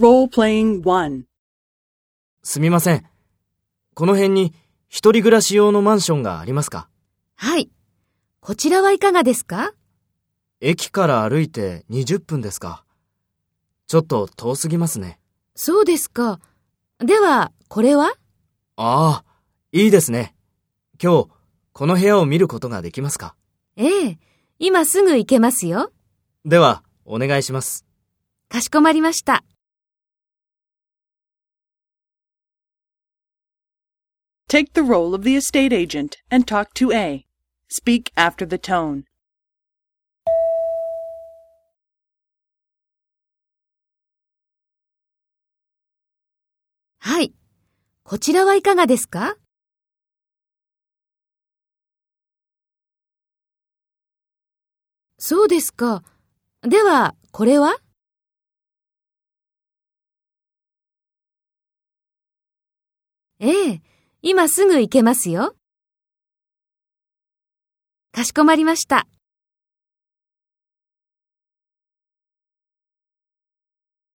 Role-playing 1. すみません。この辺に一人暮らし用のマンションがありますか？はい。こちらはいかがですか？駅から歩いて20分ですか。ちょっと遠すぎますね。そうですか。では、これは？ああ、いいですね。今日、この部屋を見ることができますか？ええ。今すぐ行けますよ。では、お願いします。かしこまりました。Take the role of the estate agent and talk to A. Speak after the tone. はい。こちらはいかがですかそうですか。では、これはええ、 今すぐ行けますよ。かしこまりました。